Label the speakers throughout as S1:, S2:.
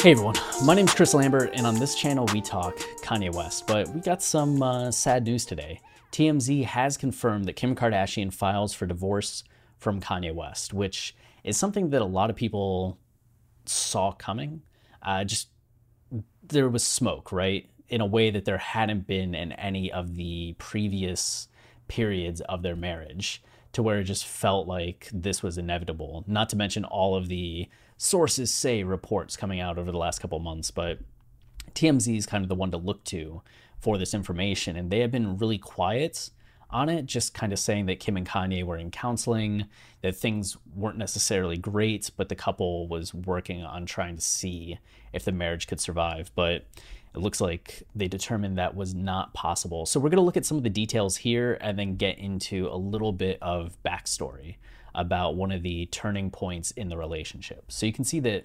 S1: Hey everyone, my name is Chris Lambert, and on this channel we talk Kanye West. But we got some uh, sad news today. TMZ has confirmed that Kim Kardashian files for divorce from Kanye West, which is something that a lot of people saw coming. Uh, just there was smoke, right? In a way that there hadn't been in any of the previous periods of their marriage, to where it just felt like this was inevitable. Not to mention all of the sources say reports coming out over the last couple months, but TMZ is kind of the one to look to for this information, and they have been really quiet on it, just kind of saying that Kim and Kanye were in counseling, that things weren't necessarily great, but the couple was working on trying to see if the marriage could survive. But it looks like they determined that was not possible. So we're going to look at some of the details here and then get into a little bit of backstory about one of the turning points in the relationship. So you can see that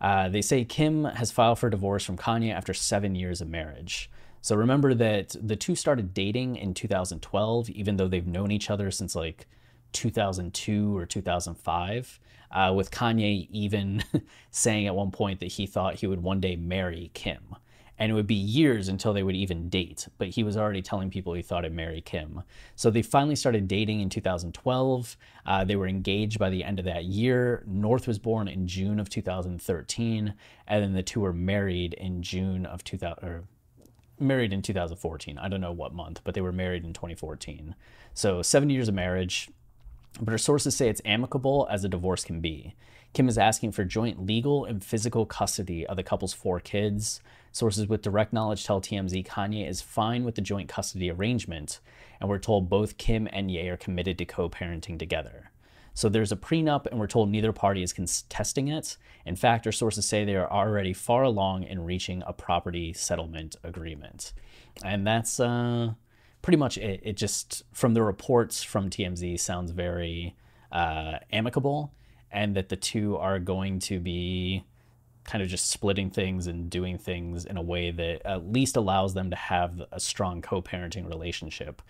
S1: uh, they say Kim has filed for divorce from Kanye after seven years of marriage. So remember that the two started dating in 2012, even though they've known each other since like 2002 or 2005. Uh, with Kanye even saying at one point that he thought he would one day marry Kim and it would be years until they would even date. But he was already telling people he thought he'd marry Kim. So they finally started dating in 2012. Uh, they were engaged by the end of that year. North was born in June of 2013, and then the two were married in June of 2000. Or, married in 2014. I don't know what month, but they were married in 2014. So seven years of marriage. But her sources say it's amicable as a divorce can be. Kim is asking for joint legal and physical custody of the couple's four kids. Sources with direct knowledge tell TMZ Kanye is fine with the joint custody arrangement, and we're told both Kim and Ye are committed to co parenting together. So there's a prenup, and we're told neither party is contesting it. In fact, our sources say they are already far along in reaching a property settlement agreement. And that's uh, pretty much it. It just, from the reports from TMZ, sounds very uh, amicable, and that the two are going to be kind of just splitting things and doing things in a way that at least allows them to have a strong co-parenting relationship.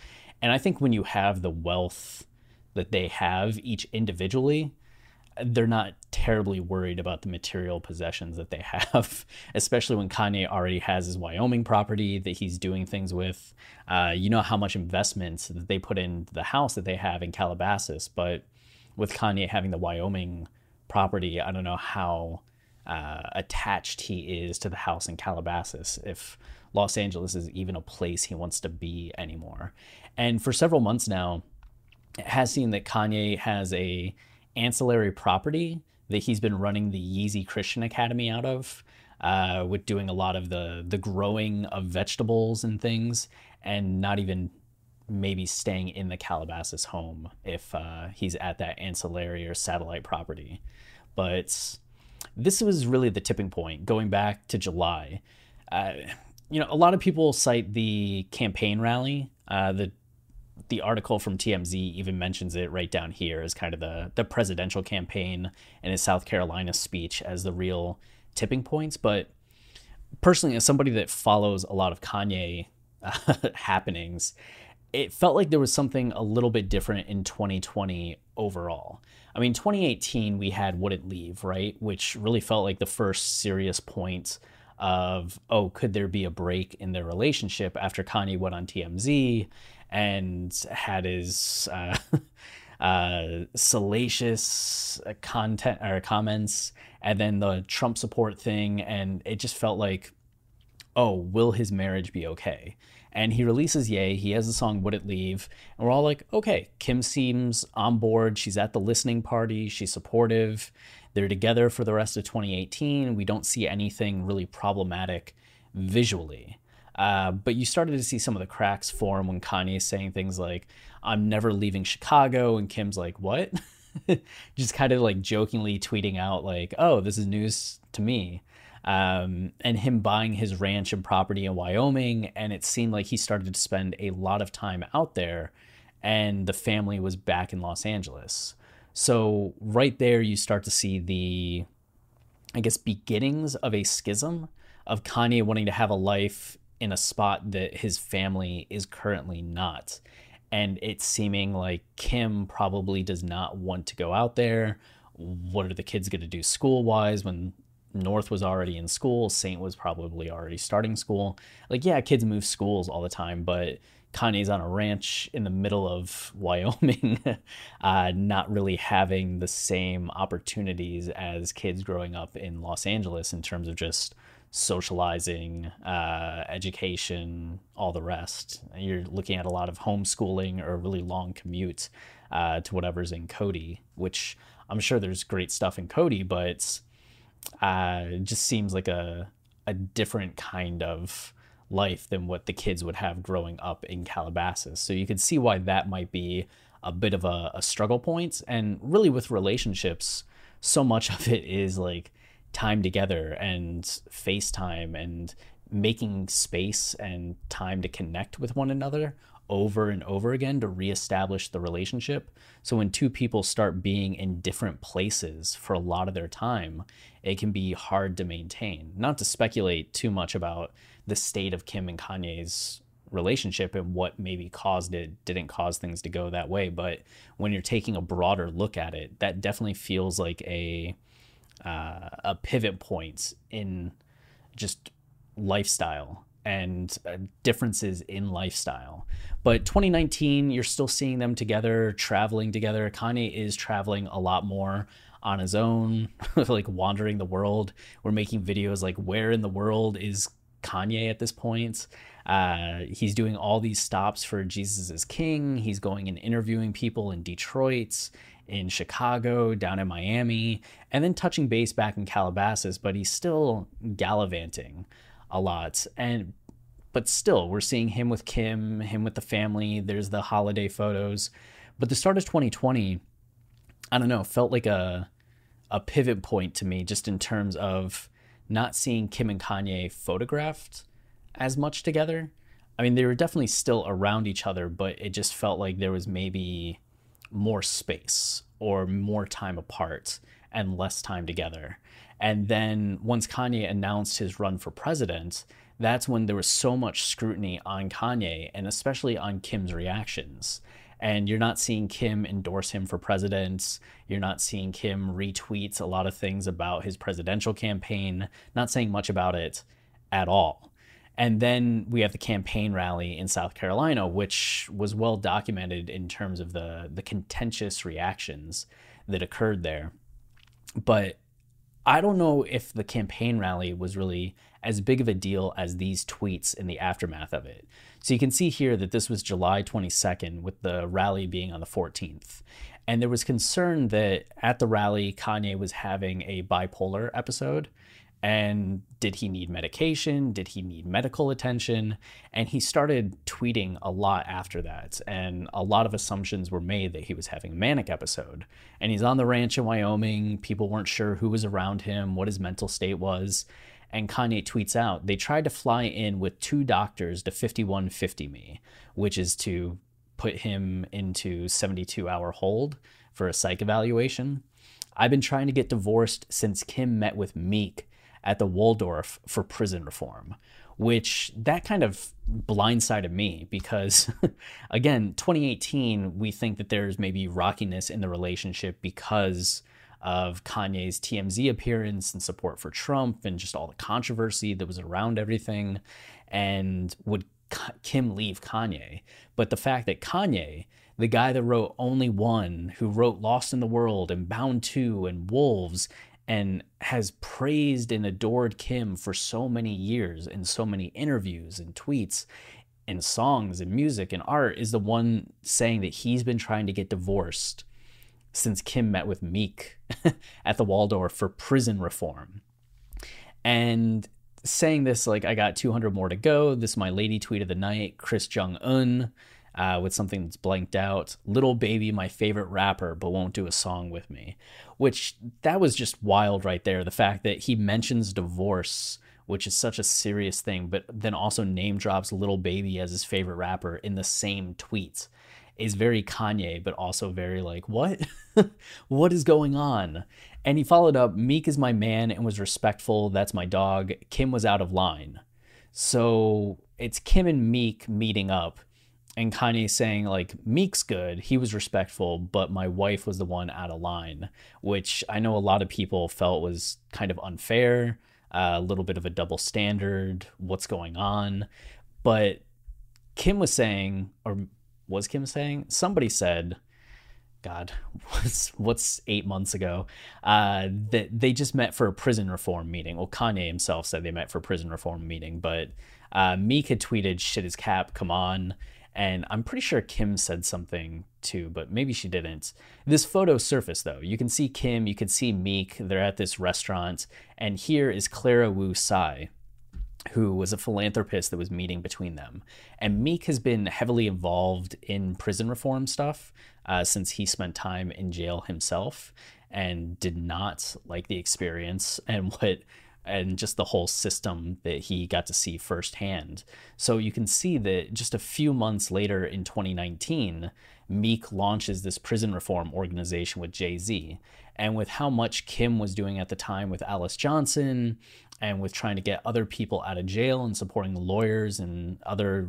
S1: And I think when you have the wealth that they have each individually, they're not terribly worried about the material possessions that they have, especially when Kanye already has his Wyoming property that he's doing things with. Uh, you know how much investments that they put in the house that they have in Calabasas, but with Kanye having the Wyoming property, I don't know how uh, attached he is to the house in Calabasas, if Los Angeles is even a place he wants to be anymore. And for several months now, it has seen that Kanye has a ancillary property that he's been running the Yeezy Christian Academy out of, uh, with doing a lot of the the growing of vegetables and things, and not even maybe staying in the Calabasas home if uh, he's at that ancillary or satellite property. But this was really the tipping point going back to July. Uh, you know, a lot of people cite the campaign rally. Uh, the the article from TMZ even mentions it right down here as kind of the the presidential campaign and his South Carolina speech as the real tipping points. But personally, as somebody that follows a lot of Kanye uh, happenings, it felt like there was something a little bit different in 2020 overall. I mean, 2018, we had Wouldn't Leave, right? Which really felt like the first serious point of, oh, could there be a break in their relationship after Kanye went on TMZ and had his uh, uh, salacious content or comments, and then the Trump support thing. And it just felt like, oh, will his marriage be okay? And he releases Ye. He has the song Wouldn't Leave? And we're all like, okay, Kim seems on board. She's at the listening party. She's supportive. They're together for the rest of 2018. We don't see anything really problematic visually. Uh, but you started to see some of the cracks form when Kanye is saying things like, I'm never leaving Chicago. And Kim's like, what? Just kind of like jokingly tweeting out, like, oh, this is news to me um, and him buying his ranch and property in Wyoming. And it seemed like he started to spend a lot of time out there, and the family was back in Los Angeles. So, right there, you start to see the, I guess, beginnings of a schism of Kanye wanting to have a life in a spot that his family is currently not. And it's seeming like Kim probably does not want to go out there. What are the kids going to do school wise when North was already in school, Saint was probably already starting school. Like, yeah, kids move schools all the time, but Kanye's on a ranch in the middle of Wyoming, uh, not really having the same opportunities as kids growing up in Los Angeles in terms of just socializing, uh, education, all the rest. You're looking at a lot of homeschooling or really long commutes uh, to whatever's in Cody, which I'm sure there's great stuff in Cody, but uh, just seems like a a different kind of life than what the kids would have growing up in Calabasas. So you can see why that might be a bit of a, a struggle point. And really, with relationships, so much of it is like time together and FaceTime and making space and time to connect with one another over and over again to reestablish the relationship. So when two people start being in different places for a lot of their time, it can be hard to maintain. Not to speculate too much about the state of Kim and Kanye's relationship and what maybe caused it, didn't cause things to go that way, but when you're taking a broader look at it, that definitely feels like a uh, a pivot point in just lifestyle and uh, differences in lifestyle. But 2019, you're still seeing them together, traveling together. Kanye is traveling a lot more on his own, like wandering the world. We're making videos like, where in the world is Kanye at this point? Uh, he's doing all these stops for Jesus is King. He's going and interviewing people in Detroit, in Chicago, down in Miami, and then touching base back in Calabasas, but he's still gallivanting a lot. And but still, we're seeing him with Kim, him with the family. There's the holiday photos. But the start of 2020, I don't know, felt like a a pivot point to me just in terms of not seeing Kim and Kanye photographed as much together. I mean, they were definitely still around each other, but it just felt like there was maybe more space or more time apart and less time together. And then once Kanye announced his run for president, that's when there was so much scrutiny on Kanye and especially on Kim's reactions. And you're not seeing Kim endorse him for president. You're not seeing Kim retweet a lot of things about his presidential campaign, not saying much about it at all. And then we have the campaign rally in South Carolina, which was well documented in terms of the, the contentious reactions that occurred there. But I don't know if the campaign rally was really as big of a deal as these tweets in the aftermath of it. So you can see here that this was July 22nd, with the rally being on the 14th. And there was concern that at the rally, Kanye was having a bipolar episode. And did he need medication? Did he need medical attention? And he started tweeting a lot after that. And a lot of assumptions were made that he was having a manic episode. And he's on the ranch in Wyoming. People weren't sure who was around him, what his mental state was and Kanye tweets out, they tried to fly in with two doctors to 5150 me, which is to put him into 72 hour hold for a psych evaluation. I've been trying to get divorced since Kim met with Meek at the Waldorf for prison reform, which that kind of blindsided me because, again, 2018, we think that there's maybe rockiness in the relationship because of Kanye's TMZ appearance and support for Trump and just all the controversy that was around everything. And would Kim leave Kanye? But the fact that Kanye, the guy that wrote Only One, who wrote Lost in the World and Bound 2 and Wolves, and has praised and adored Kim for so many years in so many interviews and tweets and songs and music and art, is the one saying that he's been trying to get divorced since Kim met with Meek at the Waldorf for prison reform. And saying this, like, I got 200 more to go. This is my lady tweet of the night, Kris Jong Un, uh, with something that's blanked out. Lil Baby, my favorite rapper, but won't do a song with me. Which, that was just wild right there. The fact that he mentions divorce, which is such a serious thing, but then also name drops Lil Baby as his favorite rapper in the same tweet is very Kanye, but also very like, what? what is going on? And he followed up, Meek is my man and was respectful. That's my dog. Kim was out of line. So it's Kim and Meek meeting up. And Kanye saying like Meek's good, he was respectful, but my wife was the one out of line, which I know a lot of people felt was kind of unfair, uh, a little bit of a double standard, what's going on. But Kim was saying, or was Kim saying? Somebody said, God, what's what's eight months ago? Uh, that they just met for a prison reform meeting. Well, Kanye himself said they met for a prison reform meeting, but uh, Meek had tweeted, "Shit is cap, come on." And I'm pretty sure Kim said something too, but maybe she didn't. This photo surfaced though. You can see Kim, you can see Meek. They're at this restaurant, and here is Clara Wu Tsai, who was a philanthropist that was meeting between them. And Meek has been heavily involved in prison reform stuff uh, since he spent time in jail himself and did not like the experience and what and just the whole system that he got to see firsthand. So you can see that just a few months later in 2019, Meek launches this prison reform organization with Jay Z. And with how much Kim was doing at the time with Alice Johnson and with trying to get other people out of jail and supporting lawyers and other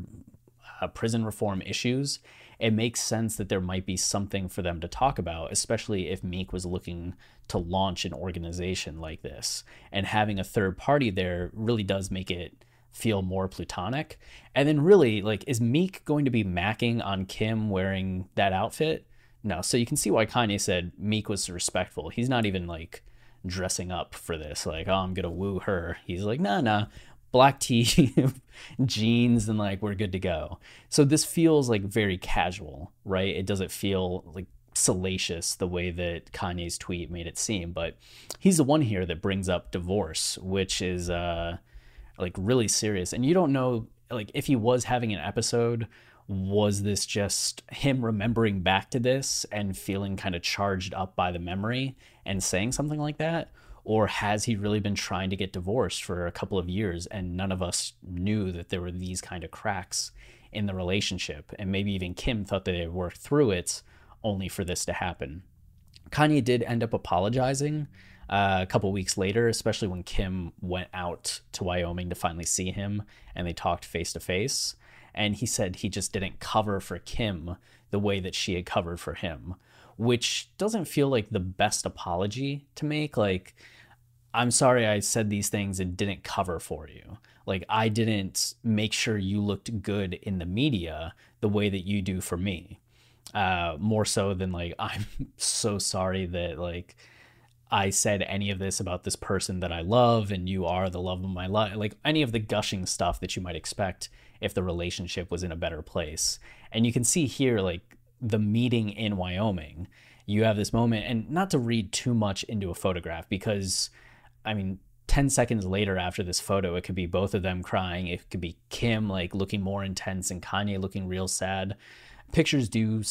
S1: uh, prison reform issues, it makes sense that there might be something for them to talk about, especially if Meek was looking to launch an organization like this. And having a third party there really does make it feel more plutonic. And then, really, like, is Meek going to be macking on Kim wearing that outfit? No. So you can see why Kanye said Meek was respectful. He's not even like dressing up for this, like, oh, I'm gonna woo her. He's like, nah, nah, black tee, jeans, and like we're good to go. So this feels like very casual, right? It doesn't feel like salacious the way that Kanye's tweet made it seem, but he's the one here that brings up divorce, which is uh like really serious. And you don't know like if he was having an episode was this just him remembering back to this and feeling kind of charged up by the memory and saying something like that? Or has he really been trying to get divorced for a couple of years and none of us knew that there were these kind of cracks in the relationship? And maybe even Kim thought that they had worked through it only for this to happen. Kanye did end up apologizing uh, a couple weeks later, especially when Kim went out to Wyoming to finally see him and they talked face to face and he said he just didn't cover for Kim the way that she had covered for him, which doesn't feel like the best apology to make. Like, I'm sorry I said these things and didn't cover for you. Like, I didn't make sure you looked good in the media the way that you do for me. Uh, more so than like, I'm so sorry that, like, I said any of this about this person that I love and you are the love of my life. Like, any of the gushing stuff that you might expect if the relationship was in a better place. And you can see here, like the meeting in Wyoming, you have this moment, and not to read too much into a photograph because, I mean, 10 seconds later after this photo, it could be both of them crying. It could be Kim like looking more intense and Kanye looking real sad. Pictures do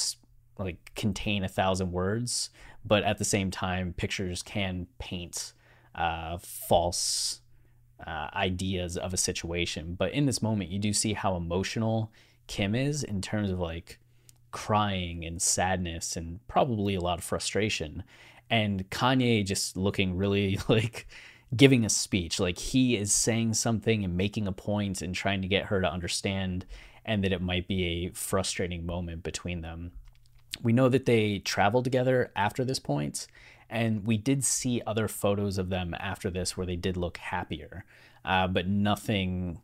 S1: like contain a thousand words, but at the same time, pictures can paint uh, false uh, ideas of a situation. But in this moment, you do see how emotional Kim is in terms of like crying and sadness and probably a lot of frustration. And Kanye just looking really like giving a speech. Like he is saying something and making a point and trying to get her to understand, and that it might be a frustrating moment between them. We know that they traveled together after this point, and we did see other photos of them after this where they did look happier, uh, but nothing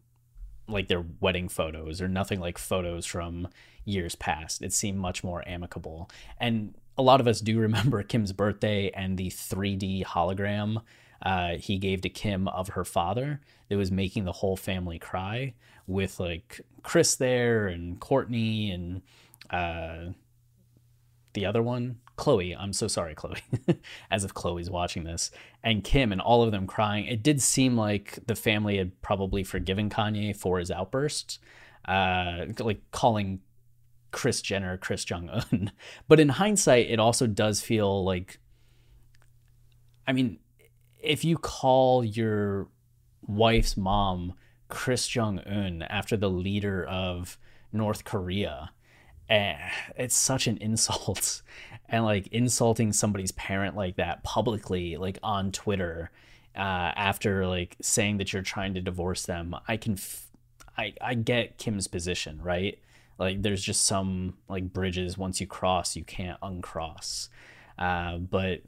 S1: like their wedding photos or nothing like photos from years past. It seemed much more amicable. And a lot of us do remember Kim's birthday and the 3D hologram uh, he gave to Kim of her father that was making the whole family cry with like Kris there and Kourtney and uh, the other one, Khloé. I'm so sorry, Khloé, as if Khloé's watching this, and Kim, and all of them crying. It did seem like the family had probably forgiven Kanye for his outbursts, uh, like calling Kris Jenner Kris Jong Un. But in hindsight, it also does feel like, I mean, if you call your wife's mom Kris Jong Un after the leader of North Korea eh, it's such an insult and like insulting somebody's parent like that publicly like on twitter uh, after like saying that you're trying to divorce them i can f- I, I get kim's position right Like there's just some like bridges once you cross, you can't uncross. Uh, but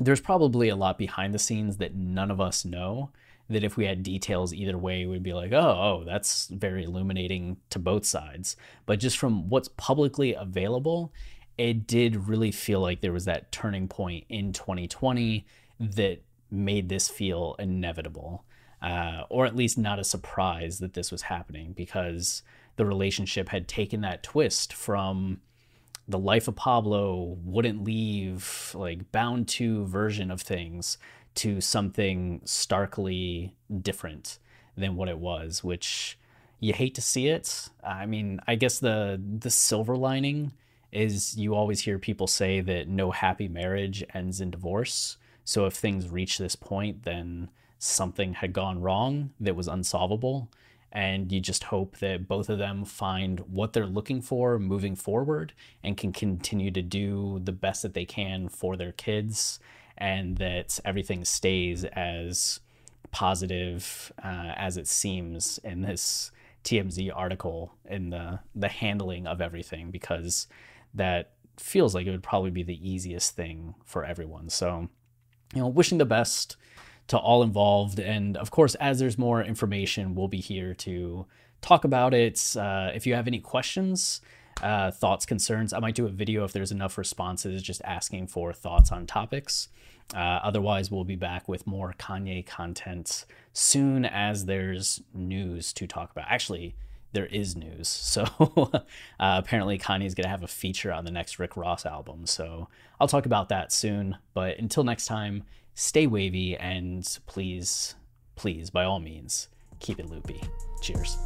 S1: there's probably a lot behind the scenes that none of us know. That if we had details either way, we'd be like, oh, oh, that's very illuminating to both sides. But just from what's publicly available, it did really feel like there was that turning point in 2020 that made this feel inevitable, uh, or at least not a surprise that this was happening because the relationship had taken that twist from the life of Pablo wouldn't leave, like Bound 2 version of things to something starkly different than what it was, which you hate to see it. I mean, I guess the the silver lining is you always hear people say that no happy marriage ends in divorce. So if things reach this point, then something had gone wrong that was unsolvable and you just hope that both of them find what they're looking for moving forward and can continue to do the best that they can for their kids and that everything stays as positive uh, as it seems in this TMZ article in the the handling of everything because that feels like it would probably be the easiest thing for everyone. So, you know, wishing the best to all involved. And of course, as there's more information, we'll be here to talk about it. Uh, if you have any questions, uh, thoughts, concerns, I might do a video if there's enough responses, just asking for thoughts on topics. Uh, otherwise, we'll be back with more Kanye content soon as there's news to talk about. Actually, there is news. So uh, apparently, Kanye's going to have a feature on the next Rick Ross album. So I'll talk about that soon. But until next time, stay wavy and please, please, by all means, keep it loopy. Cheers.